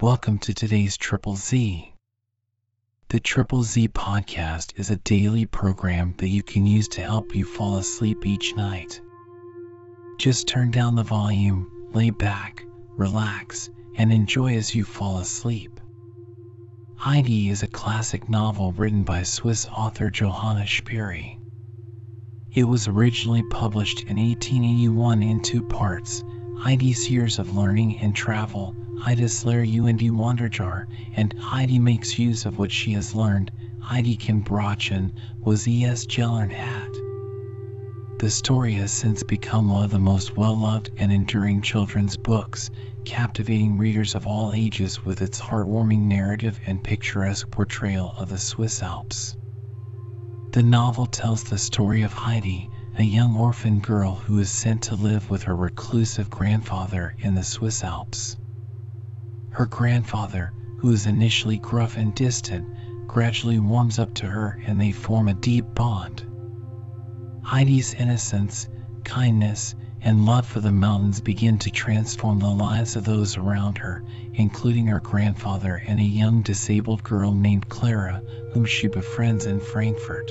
Welcome to today's Triple Z. The Triple Z podcast is a daily program that you can use to help you fall asleep each night. Just turn down the volume, lay back, relax, and enjoy as you fall asleep. Heidi is a classic novel written by Swiss author Johanna Spyri. It was originally published in 1881 in two parts Heidi's Years of Learning and Travel Heidi's Lair UND Wanderjahr, and Heidi makes use of what she has learned. Heidi can Brochen was E.S. Gellern hat. The story has since become one of the most well-loved and enduring children's books, captivating readers of all ages with its heartwarming narrative and picturesque portrayal of the Swiss Alps. The novel tells the story of Heidi, a young orphan girl who is sent to live with her reclusive grandfather in the Swiss Alps. Her grandfather, who is initially gruff and distant, gradually warms up to her and they form a deep bond. Heidi's innocence, kindness, and love for the mountains begin to transform the lives of those around her, including her grandfather and a young disabled girl named Clara, whom she befriends in Frankfurt.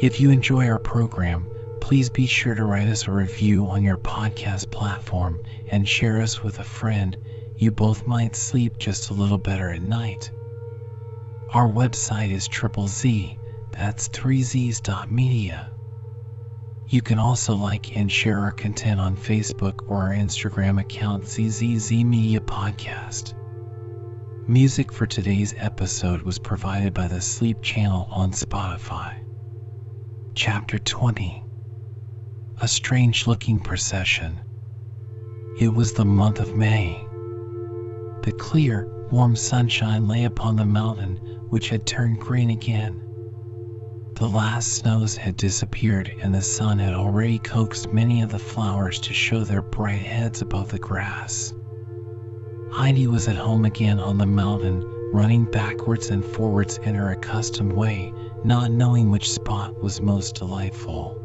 If you enjoy our program, please be sure to write us a review on your podcast platform and share us with a friend you both might sleep just a little better at night. Our website is triple Z, that's 3z's.media. You can also like and share our content on Facebook or our Instagram account ZZZ Media Podcast. Music for today's episode was provided by the Sleep Channel on Spotify. Chapter 20 A Strange Looking Procession. It was the month of May. The clear, warm sunshine lay upon the mountain, which had turned green again. The last snows had disappeared, and the sun had already coaxed many of the flowers to show their bright heads above the grass. Heidi was at home again on the mountain, running backwards and forwards in her accustomed way, not knowing which spot was most delightful.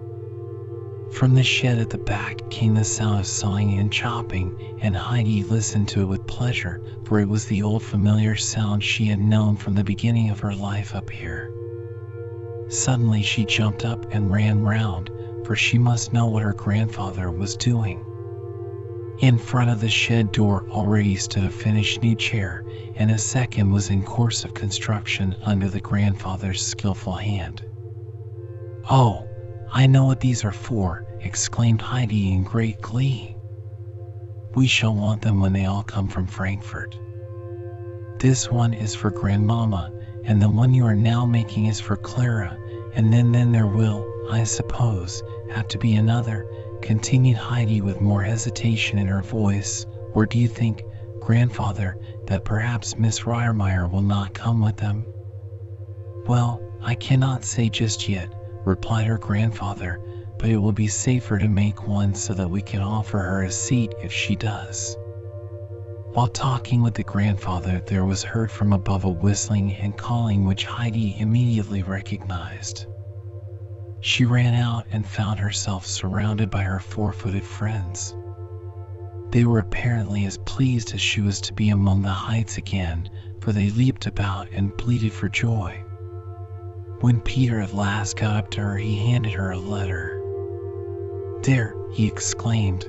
From the shed at the back came the sound of sawing and chopping, and Heidi listened to it with pleasure, for it was the old familiar sound she had known from the beginning of her life up here. Suddenly she jumped up and ran round, for she must know what her grandfather was doing. In front of the shed door already stood a finished new chair, and a second was in course of construction under the grandfather's skillful hand. Oh, I know what these are for, exclaimed Heidi in great glee. We shall want them when they all come from Frankfurt. This one is for Grandmama, and the one you are now making is for Clara, and then then there will, I suppose, have to be another, continued Heidi with more hesitation in her voice. Or do you think, Grandfather, that perhaps Miss Riermeyer will not come with them? Well, I cannot say just yet, replied her grandfather, but it will be safer to make one so that we can offer her a seat if she does. While talking with the grandfather, there was heard from above a whistling and calling which Heidi immediately recognized. She ran out and found herself surrounded by her four footed friends. They were apparently as pleased as she was to be among the heights again, for they leaped about and bleated for joy. When Peter at last got up to her, he handed her a letter. There, he exclaimed.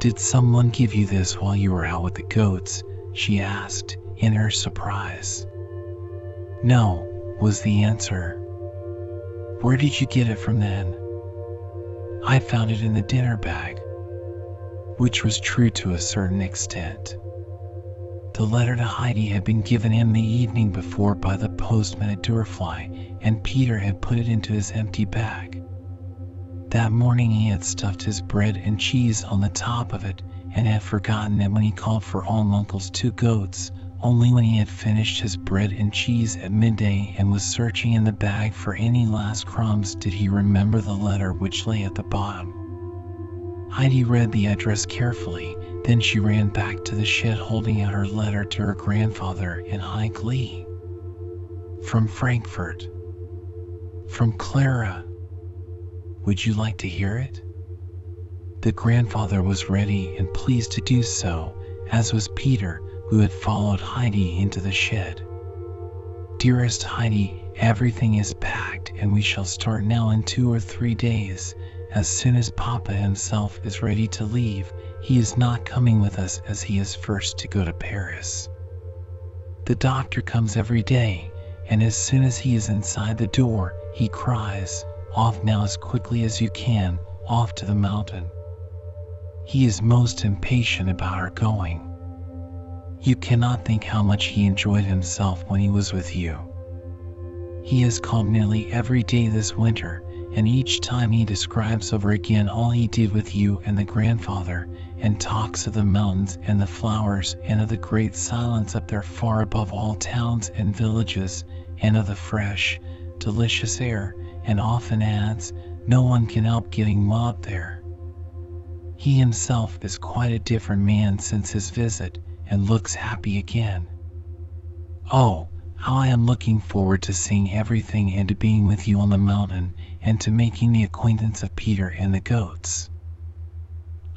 Did someone give you this while you were out with the goats? she asked, in her surprise. No, was the answer. Where did you get it from then? I found it in the dinner bag, which was true to a certain extent. The letter to Heidi had been given him the evening before by the postman at Dörfli, and Peter had put it into his empty bag. That morning he had stuffed his bread and cheese on the top of it, and had forgotten it when he called for Old Uncle's two goats. Only when he had finished his bread and cheese at midday and was searching in the bag for any last crumbs did he remember the letter which lay at the bottom. Heidi read the address carefully then she ran back to the shed holding out her letter to her grandfather in high glee. From Frankfurt. From Clara. Would you like to hear it? The grandfather was ready and pleased to do so, as was Peter, who had followed Heidi into the shed. Dearest Heidi, everything is packed and we shall start now in two or three days. As soon as Papa himself is ready to leave, he is not coming with us as he is first to go to Paris. The doctor comes every day, and as soon as he is inside the door, he cries, Off now as quickly as you can, off to the mountain. He is most impatient about our going. You cannot think how much he enjoyed himself when he was with you. He has called nearly every day this winter, and each time he describes over again all he did with you and the grandfather, and talks of the mountains and the flowers, and of the great silence up there far above all towns and villages, and of the fresh, delicious air, and often adds, No one can help getting well up there. He himself is quite a different man since his visit, and looks happy again. Oh, how I am looking forward to seeing everything and to being with you on the mountain and to making the acquaintance of Peter and the goats.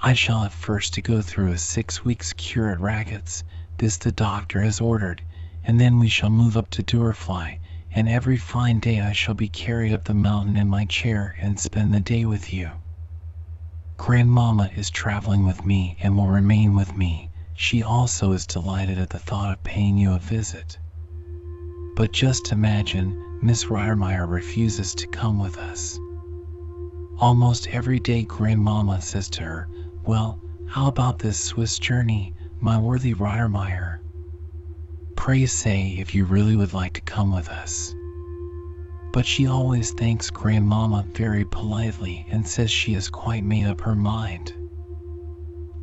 I shall have first to go through a six weeks' cure at Ragatz, this the doctor has ordered, and then we shall move up to Dörfli, and every fine day I shall be carried up the mountain in my chair and spend the day with you. Grandmamma is traveling with me and will remain with me. She also is delighted at the thought of paying you a visit. But just imagine, Miss Riermeyer refuses to come with us. Almost every day Grandmamma says to her, well, how about this Swiss journey, my worthy Riermeyer? Pray say if you really would like to come with us. But she always thanks Grandmama very politely and says she has quite made up her mind.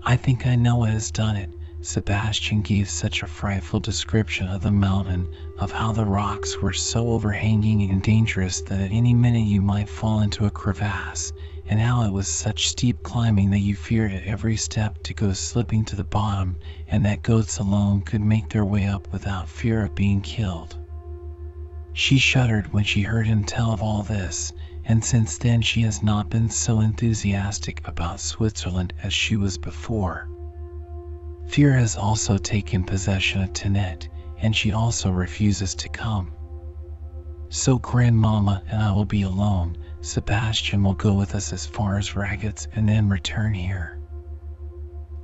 I think I know what has done it. Sebastian gave such a frightful description of the mountain, of how the rocks were so overhanging and dangerous that at any minute you might fall into a crevasse, and how it was such steep climbing that you feared at every step to go slipping to the bottom, and that goats alone could make their way up without fear of being killed. She shuddered when she heard him tell of all this, and since then she has not been so enthusiastic about Switzerland as she was before. Fear has also taken possession of Tinette, and she also refuses to come. So Grandmama and I will be alone, Sebastian will go with us as far as Ragatz and then return here.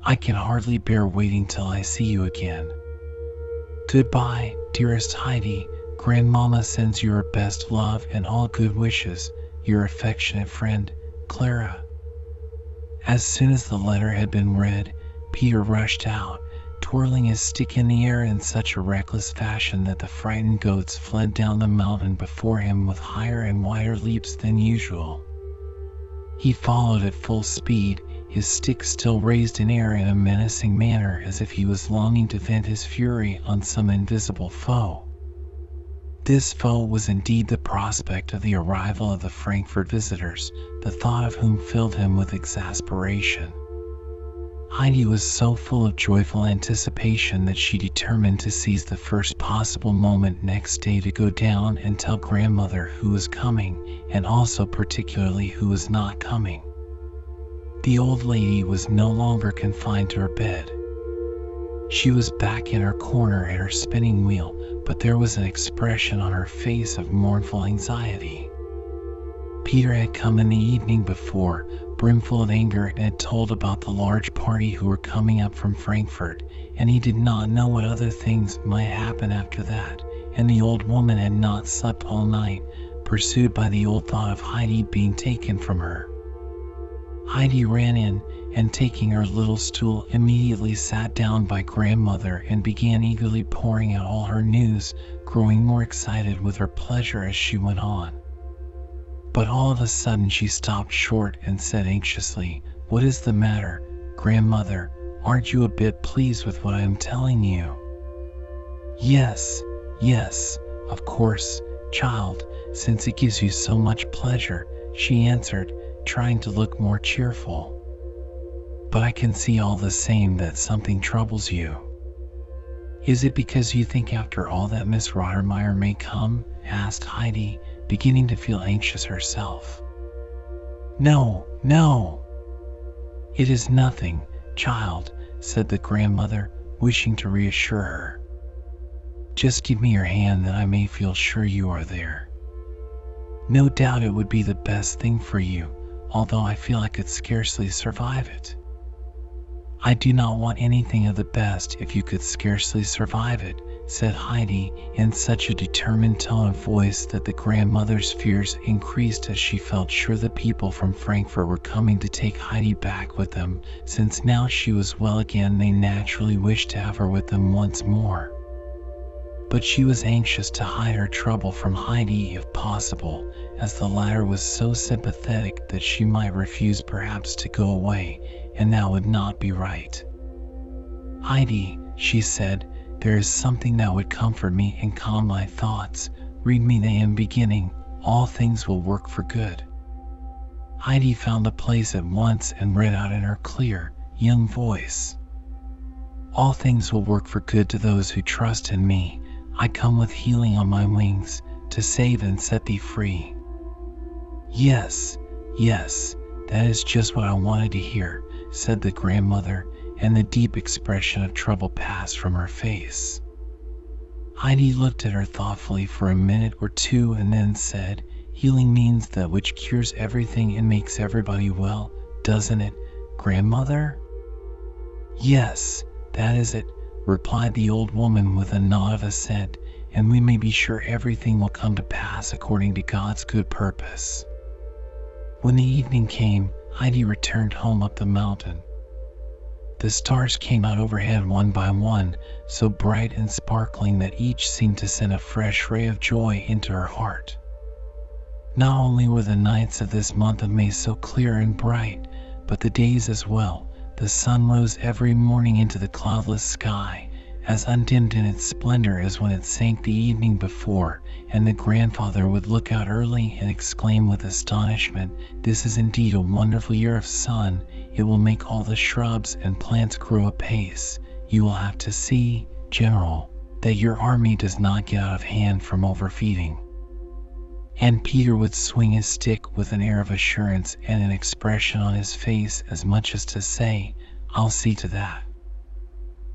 I can hardly bear waiting till I see you again. Goodbye, dearest Heidi. Grandmama sends you her best love and all good wishes. Your affectionate friend, Clara. As soon as the letter had been read, Peter rushed out, twirling his stick in the air in such a reckless fashion that the frightened goats fled down the mountain before him with higher and wider leaps than usual. He followed at full speed, his stick still raised in air in a menacing manner as if he was longing to vent his fury on some invisible foe. This foe was indeed the prospect of the arrival of the Frankfort visitors, the thought of whom filled him with exasperation. Heidi was so full of joyful anticipation that she determined to seize the first possible moment next day to go down and tell grandmother who was coming, and also particularly who was not coming. The old lady was no longer confined to her bed. She was back in her corner at her spinning wheel, but there was an expression on her face of mournful anxiety. Peter had come in the evening before, brimful of anger, and had told about the large party who were coming up from Frankfort, and he did not know what other things might happen after that, and the old woman had not slept all night, pursued by the old thought of Heidi being taken from her. Heidi ran in, and taking her little stool, immediately sat down by grandmother and began eagerly pouring out all her news, growing more excited with her pleasure as she went on. But all of a sudden she stopped short and said anxiously, What is the matter, grandmother? Aren't you a bit pleased with what I am telling you? Yes, yes, of course, child, since it gives you so much pleasure, she answered, trying to look more cheerful. But I can see all the same that something troubles you. Is it because you think after all that Miss Rottenmeier may come? asked Heidi, beginning to feel anxious herself. No, no. It is nothing, child, said the grandmother, wishing to reassure her. Just give me your hand that I may feel sure you are there. No doubt it would be the best thing for you, although I feel I could scarcely survive it. I do not want anything of the best if you could scarcely survive it, said Heidi in such a determined tone of voice that the grandmother's fears increased as she felt sure the people from Frankfurt were coming to take Heidi back with them, since now she was well again they naturally wished to have her with them once more but she was anxious to hide her trouble from Heidi if possible, as the latter was so sympathetic that she might refuse perhaps to go away, and that would not be right. Heidi, she said, there is something that would comfort me and calm my thoughts. Read me the end beginning, all things will work for good. Heidi found the place at once and read out in her clear, young voice. All things will work for good to those who trust in me, I come with healing on my wings to save and set thee free. Yes, yes, that is just what I wanted to hear, said the grandmother, and the deep expression of trouble passed from her face. Heidi looked at her thoughtfully for a minute or two and then said, Healing means that which cures everything and makes everybody well, doesn't it, grandmother? Yes, that is it, replied the old woman with a nod of assent, and we may be sure everything will come to pass according to God's good purpose. When the evening came, Heidi returned home up the mountain. The stars came out overhead one by one, so bright and sparkling that each seemed to send a fresh ray of joy into her heart. Not only were the nights of this month of May so clear and bright, but the days as well, the sun rose every morning into the cloudless sky, as undimmed in its splendor as when it sank the evening before, and the grandfather would look out early and exclaim with astonishment, This is indeed a wonderful year of sun. It will make all the shrubs and plants grow apace. You will have to see, General, that your army does not get out of hand from overfeeding. And Peter would swing his stick with an air of assurance and an expression on his face as much as to say, I'll see to that.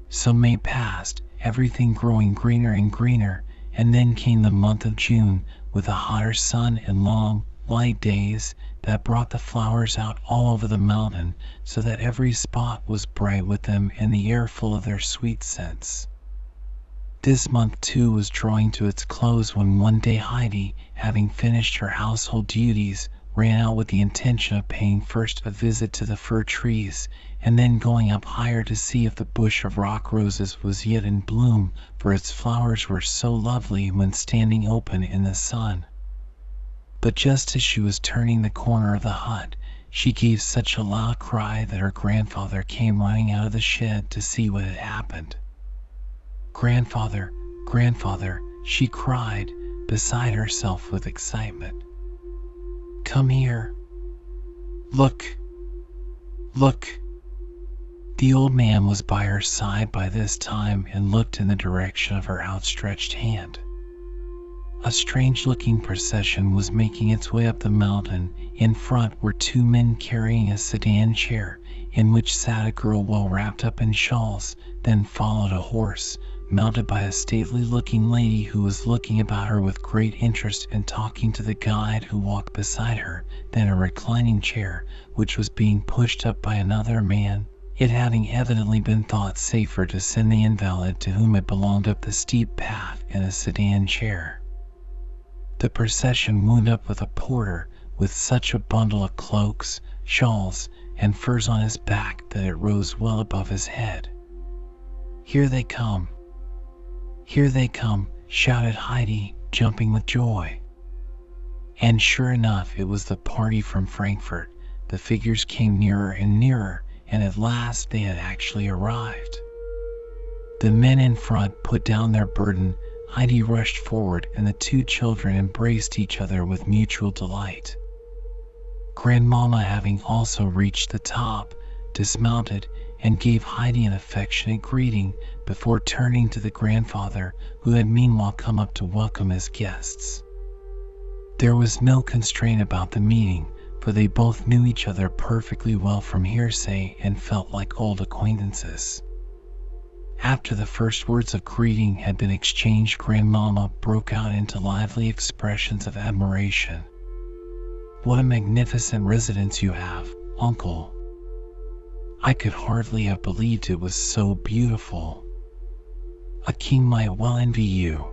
So May passed, everything growing greener and greener, and then came the month of June with a hotter sun and long, light days that brought the flowers out all over the mountain so that every spot was bright with them and the air full of their sweet scents. This month too was drawing to its close when one day Heidi, having finished her household duties, ran out with the intention of paying first a visit to the fir trees, and then going up higher to see if the bush of rock roses was yet in bloom, for its flowers were so lovely when standing open in the sun. But just as she was turning the corner of the hut, she gave such a loud cry that her grandfather came running out of the shed to see what had happened. Grandfather, grandfather, she cried, beside herself with excitement. Come here. Look. Look. The old man was by her side by this time and looked in the direction of her outstretched hand. A strange looking procession was making its way up the mountain. In front were two men carrying a sedan chair, in which sat a girl well wrapped up in shawls. Then followed a horse, mounted by a stately looking lady who was looking about her with great interest and talking to the guide who walked beside her, then a reclining chair, which was being pushed up by another man, it having evidently been thought safer to send the invalid to whom it belonged up the steep path in a sedan chair. The procession wound up with a porter with such a bundle of cloaks, shawls, and furs on his back that it rose well above his head. Here they come, here they come, shouted Heidi, jumping with joy. And sure enough, it was the party from Frankfurt. The figures came nearer and nearer, and at last they had actually arrived. The men in front put down their burden, Heidi rushed forward, and the two children embraced each other with mutual delight. Grandmama, having also reached the top, dismounted and gave Heidi an affectionate greeting before turning to the grandfather, who had meanwhile come up to welcome his guests. There was no constraint about the meeting, for they both knew each other perfectly well from hearsay and felt like old acquaintances. After the first words of greeting had been exchanged, Grandmama broke out into lively expressions of admiration. What a magnificent residence you have, Uncle. I could hardly have believed it was so beautiful. A king might well envy you.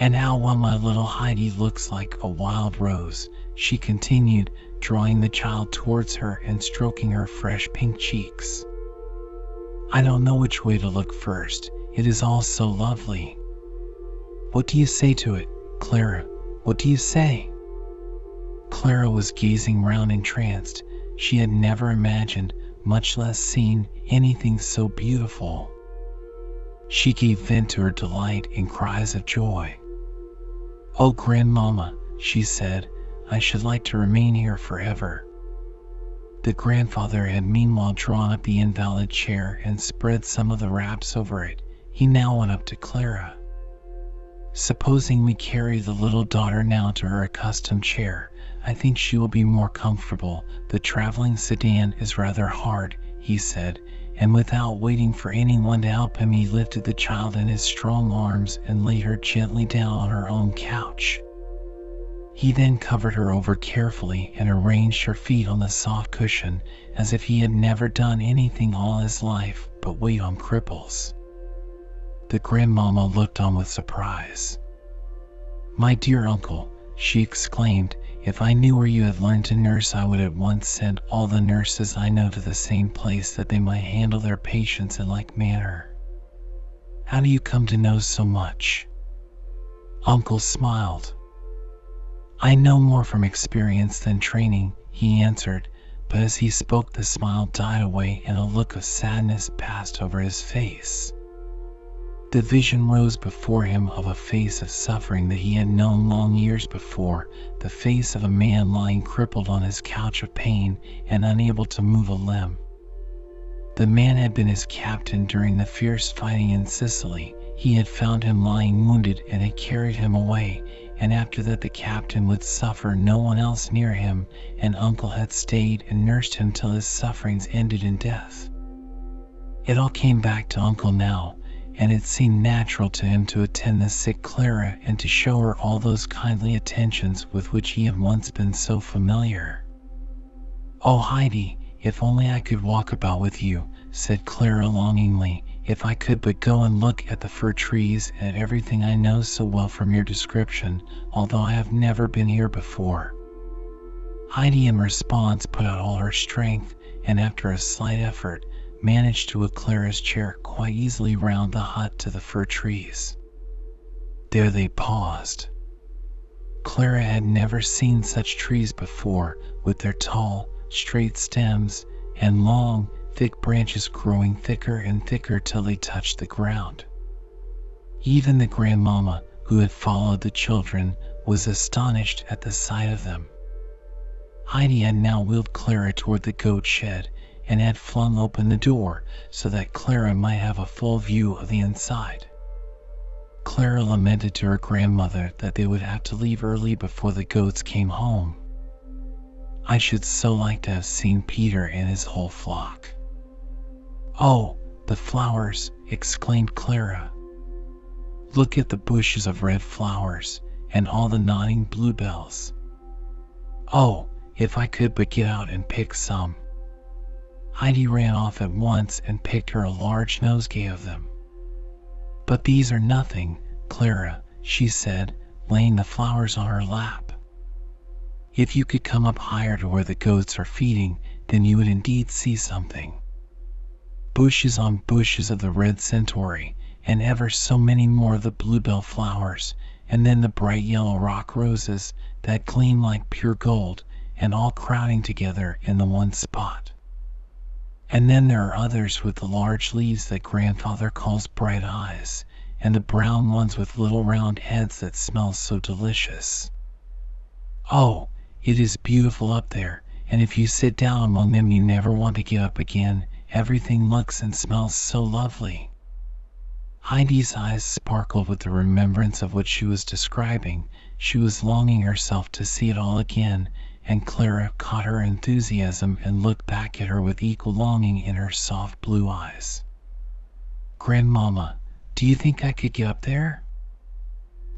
And how well my little Heidi looks like a wild rose, she continued, drawing the child towards her and stroking her fresh pink cheeks. I don't know which way to look first. It is all so lovely. What do you say to it, Clara? What do you say? Clara was gazing round entranced. She had never imagined, much less seen, anything so beautiful. She gave vent to her delight in cries of joy. Oh, grandmamma, she said, I should like to remain here forever. The grandfather had meanwhile drawn up the invalid chair and spread some of the wraps over it. He now went up to Clara. Supposing we carry the little daughter now to her accustomed chair, I think she will be more comfortable. The traveling sedan is rather hard, he said, and without waiting for anyone to help him, he lifted the child in his strong arms and laid her gently down on her own couch. He then covered her over carefully and arranged her feet on the soft cushion as if he had never done anything all his life but wait on cripples. The grandmamma looked on with surprise. My dear uncle, she exclaimed, if I knew where you had learned to nurse, I would at once send all the nurses I know to the same place that they might handle their patients in like manner. How do you come to know so much? Uncle smiled. I know more from experience than training, he answered, but as he spoke, the smile died away and a look of sadness passed over his face. The vision rose before him of a face of suffering that he had known long years before, the face of a man lying crippled on his couch of pain and unable to move a limb. The man had been his captain during the fierce fighting in Sicily. He had found him lying wounded and had carried him away, and after that the captain would suffer no one else near him, and uncle had stayed and nursed him till his sufferings ended in death. It all came back to uncle now and it seemed natural to him to attend the sick Clara and to show her all those kindly attentions with which he had once been so familiar. Oh, Heidi, if only I could walk about with you, said Clara longingly, if I could but go and look at the fir trees and everything I know so well from your description, although I have never been here before. Heidi in response put out all her strength, and after a slight effort, managed to wheel Clara's chair quite easily round the hut to the fir trees. There they paused. Clara had never seen such trees before, with their tall, straight stems and long, thick branches growing thicker and thicker till they touched the ground. Even the grandmamma, who had followed the children, was astonished at the sight of them. Heidi had now wheeled Clara toward the goat shed and had flung open the door so that Clara might have a full view of the inside. Clara lamented to her grandmother that they would have to leave early before the goats came home. I should so like to have seen Peter and his whole flock. Oh, the flowers, exclaimed Clara. Look at the bushes of red flowers and all the nodding bluebells. Oh, if I could but get out and pick some. Heidi ran off at once and picked her a large nosegay of them. But these are nothing, Clara, she said, laying the flowers on her lap. If you could come up higher to where the goats are feeding, then you would indeed see something. Bushes on bushes of the red centaury, and ever so many more of the bluebell flowers, and then the bright yellow rock roses that gleam like pure gold, and all crowding together in the one spot. And then there are others with the large leaves that grandfather calls bright eyes, and the brown ones with little round heads that smell so delicious. Oh, it is beautiful up there, and if you sit down among them you never want to get up again. Everything looks and smells so lovely. Heidi's eyes sparkled with the remembrance of what she was describing. She was longing herself to see it all again, and Clara caught her enthusiasm and looked back at her with equal longing in her soft blue eyes. Grandmama, do you think I could get up there?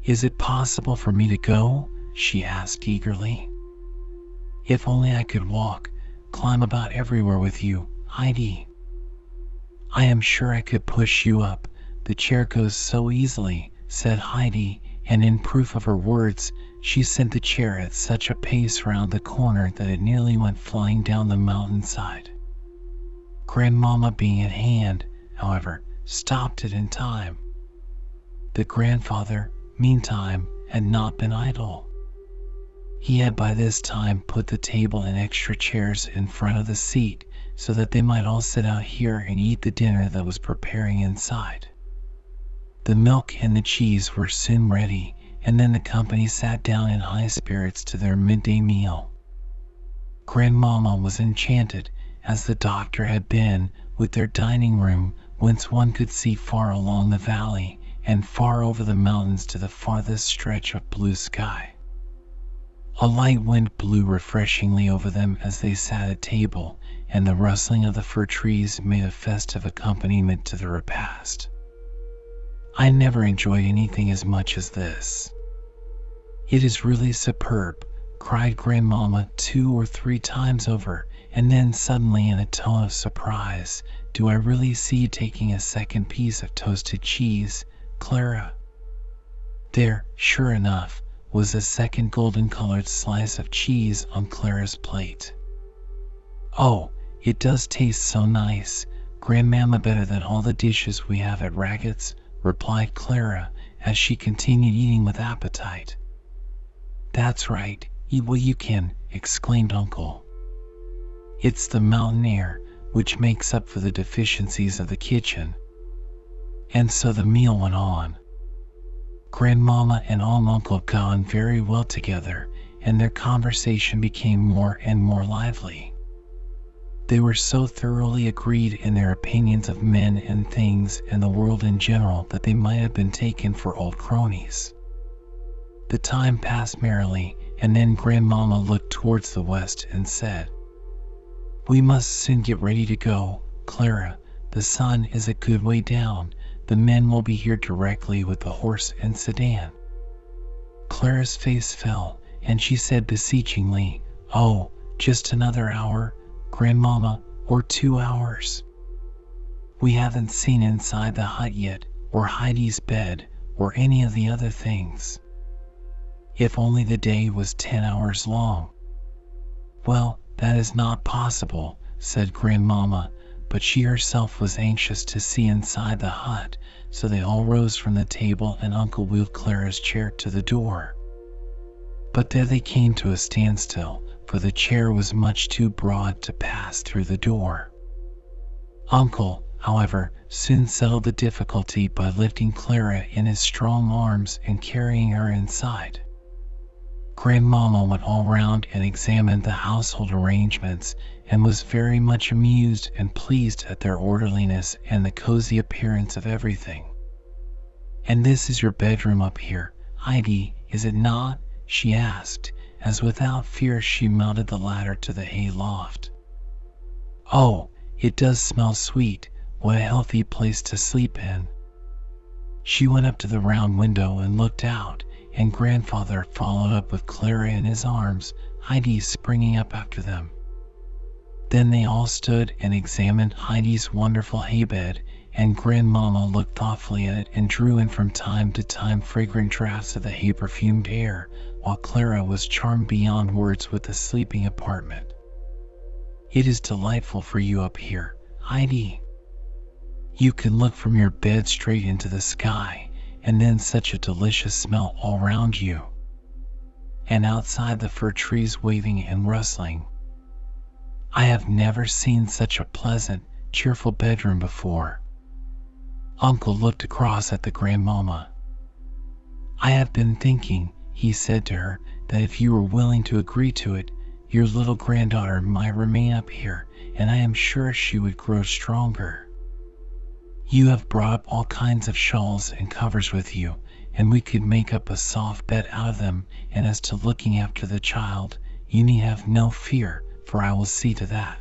Is it possible for me to go? she asked eagerly. If only I could walk, climb about everywhere with you, Heidi. I am sure I could push you up. The chair goes so easily, said Heidi, and in proof of her words, she sent the chair at such a pace round the corner that it nearly went flying down the mountainside. Grandmama being at hand, however, stopped it in time. The grandfather, meantime, had not been idle. He had by this time put the table and extra chairs in front of the seat so that they might all sit out here and eat the dinner that was preparing inside. The milk and the cheese were soon ready, and then the company sat down in high spirits to their midday meal. Grandmama was enchanted, as the doctor had been, with their dining room, whence one could see far along the valley and far over the mountains to the farthest stretch of blue sky. A light wind blew refreshingly over them as they sat at table, and the rustling of the fir trees made a festive accompaniment to the repast. I never enjoyed anything as much as this. It is really superb, cried Grandmamma two or three times over, and then suddenly in a tone of surprise, do I really see taking a second piece of toasted cheese, Clara? There, sure enough, was a second golden colored slice of cheese on Clara's plate. Oh, it does taste so nice. Grandmamma better than all the dishes we have at Ragatz, replied Clara as she continued eating with appetite. That's right, eat what you can, exclaimed Uncle. It's the mountain air which makes up for the deficiencies of the kitchen. And so the meal went on. Grandmamma and Aunt Uncle got on very well together, and their conversation became more and more lively. They were so thoroughly agreed in their opinions of men and things and the world in general that they might have been taken for old cronies. The time passed merrily, and then Grandmama looked towards the west and said, We must soon get ready to go, Clara. The sun is a good way down, the men will be here directly with the horse and sedan. Clara's face fell, and she said beseechingly, Oh, just another hour, Grandmama, or two hours. We haven't seen inside the hut yet, or Heidi's bed, or any of the other things. If only the day was ten hours long. Well, that is not possible, said Grandmama, but she herself was anxious to see inside the hut, so they all rose from the table and Uncle wheeled Clara's chair to the door. But there they came to a standstill, for the chair was much too broad to pass through the door. Uncle, however, soon settled the difficulty by lifting Clara in his strong arms and carrying her inside. Grandmama went all round and examined the household arrangements and was very much amused and pleased at their orderliness and the cozy appearance of everything. And this is your bedroom up here, Heidi, is it not? she asked, as without fear she mounted the ladder to the hay loft. Oh, it does smell sweet, what a healthy place to sleep in. She went up to the round window and looked out, and grandfather followed up with Clara in his arms, Heidi springing up after them. Then they all stood and examined Heidi's wonderful hay bed, and grandmama looked thoughtfully at it and drew in from time to time fragrant draughts of the hay perfumed air, while Clara was charmed beyond words with the sleeping apartment. It is delightful for you up here, Heidi. You can look from your bed straight into the sky, and then such a delicious smell all round you. And outside the fir trees waving and rustling. I have never seen such a pleasant, cheerful bedroom before. Uncle looked across at the grandmama. I have been thinking, he said to her, that if you were willing to agree to it, your little granddaughter might remain up here, and I am sure she would grow stronger. You have brought up all kinds of shawls and covers with you, and we could make up a soft bed out of them, and as to looking after the child, you need have no fear, for I will see to that.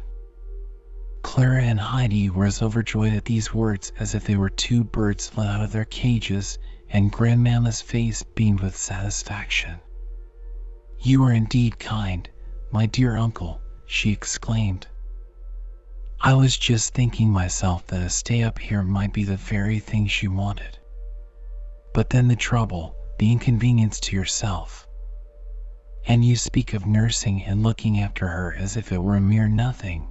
Clara and Heidi were as overjoyed at these words as if they were two birds let out of their cages, and Grandmamma's face beamed with satisfaction. You are indeed kind, my dear uncle, she exclaimed. I was just thinking myself that a stay up here might be the very thing she wanted. But then the trouble, the inconvenience to yourself. And you speak of nursing and looking after her as if it were a mere nothing.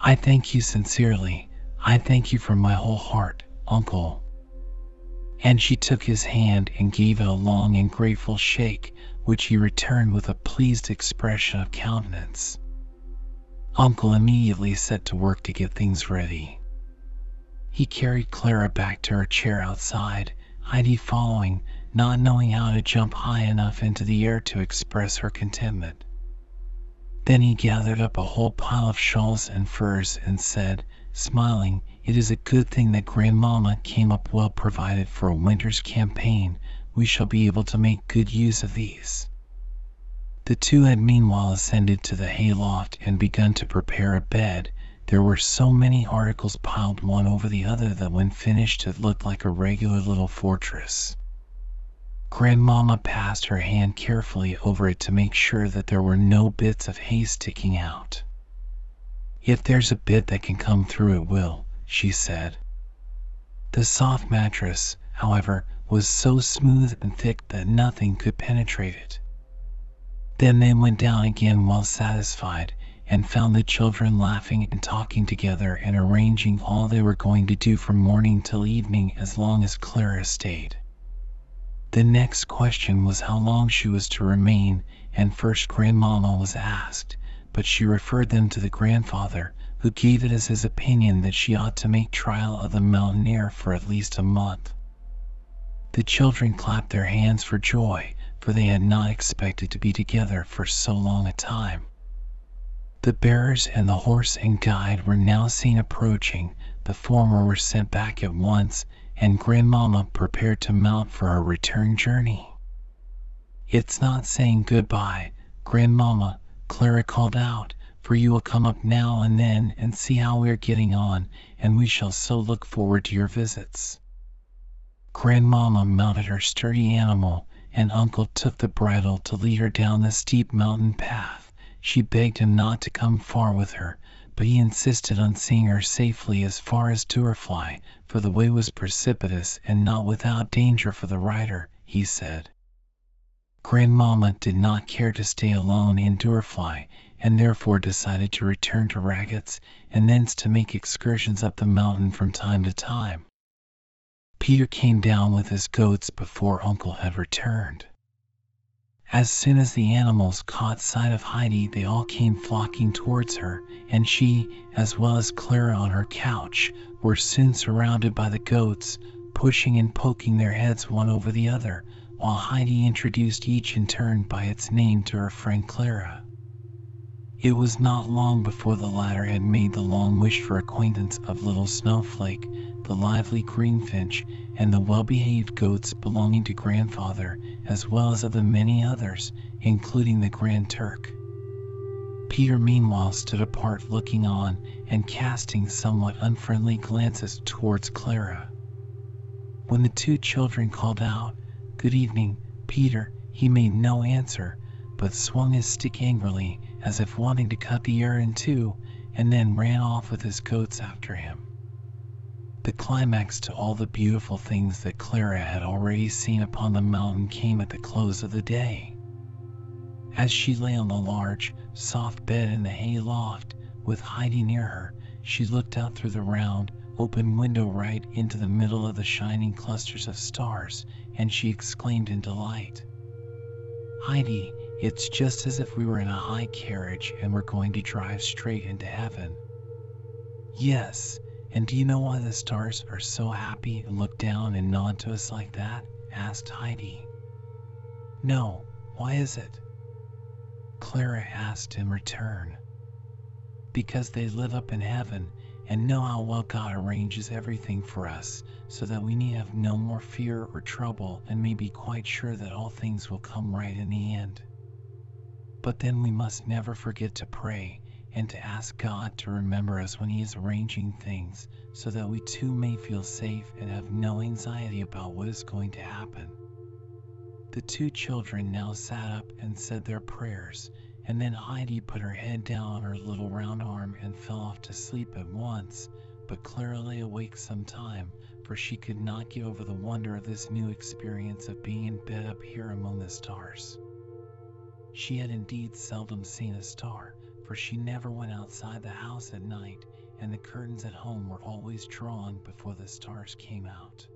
I thank you sincerely. I thank you from my whole heart, uncle. And she took his hand and gave it a long and grateful shake, which he returned with a pleased expression of countenance. Uncle immediately set to work to get things ready. He carried Clara back to her chair outside, Heidi following, not knowing how to jump high enough into the air to express her contentment. Then he gathered up a whole pile of shawls and furs and said, smiling, It is a good thing that Grandmamma came up well provided for a winter's campaign. We shall be able to make good use of these. The two had meanwhile ascended to the hay loft and begun to prepare a bed. There were so many articles piled one over the other that when finished it looked like a regular little fortress. Grandmamma passed her hand carefully over it to make sure that there were no bits of hay sticking out. If there's a bit that can come through it will, she said. The soft mattress, however, was so smooth and thick that nothing could penetrate it. Then they went down again well satisfied, and found the children laughing and talking together and arranging all they were going to do from morning till evening as long as Clara stayed. The next question was how long she was to remain, and first Grandmamma was asked, but she referred them to the grandfather, who gave it as his opinion that she ought to make trial of the mountain air for at least a month. The children clapped their hands for joy, for they had not expected to be together for so long a time. The bearers and the horse and guide were now seen approaching, the former were sent back at once, and Grandmamma prepared to mount for her return journey. It's not saying good-bye, Grandmamma, Clara called out, for you will come up now and then and see how we are getting on, and we shall so look forward to your visits. Grandmamma mounted her sturdy animal, and Uncle took the bridle to lead her down the steep mountain path. She begged him not to come far with her, but he insisted on seeing her safely as far as Dörfli, for the way was precipitous and not without danger for the rider, he said. Grandmamma did not care to stay alone in Dörfli, and therefore decided to return to Ragatz and thence to make excursions up the mountain from time to time. Peter came down with his goats before Uncle had returned. As soon as the animals caught sight of Heidi they all came flocking towards her, and she, as well as Clara on her couch, were soon surrounded by the goats, pushing and poking their heads one over the other, while Heidi introduced each in turn by its name to her friend Clara. It was not long before the latter had made the long wished for acquaintance of little Snowflake, the lively greenfinch, and the well-behaved goats belonging to grandfather, as well as of the many others, including the Grand Turk. Peter meanwhile stood apart looking on and casting somewhat unfriendly glances towards Clara. When the two children called out, Good evening, Peter, he made no answer, but swung his stick angrily as if wanting to cut the air in two, and then ran off with his goats after him. The climax to all the beautiful things that Clara had already seen upon the mountain came at the close of the day. As she lay on the large, soft bed in the hay loft, with Heidi near her, she looked out through the round, open window right into the middle of the shining clusters of stars, and she exclaimed in delight, Heidi, it's just as if we were in a high carriage and were going to drive straight into heaven. Yes, and do you know why the stars are so happy and look down and nod to us like that? asked Heidi. No, why is it? Clara asked in return. Because they live up in heaven and know how well God arranges everything for us so that we need have no more fear or trouble and may be quite sure that all things will come right in the end. But then we must never forget to pray and to ask God to remember us when He is arranging things so that we too may feel safe and have no anxiety about what is going to happen. The two children now sat up and said their prayers, and then Heidi put her head down on her little round arm and fell off to sleep at once. But Clara lay awake some time, for she could not get over the wonder of this new experience of being in bed up here among the stars. She had indeed seldom seen a star, for she never went outside the house at night, and the curtains at home were always drawn before the stars came out.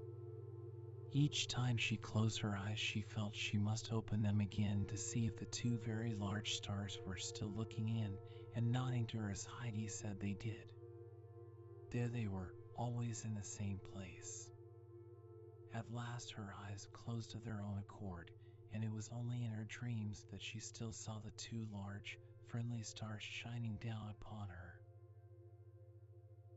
Each time she closed her eyes, she felt she must open them again to see if the two very large stars were still looking in and nodding to her as Heidi said they did. There they were, always in the same place. At last her eyes closed of their own accord, and it was only in her dreams that she still saw the two large, friendly stars shining down upon her.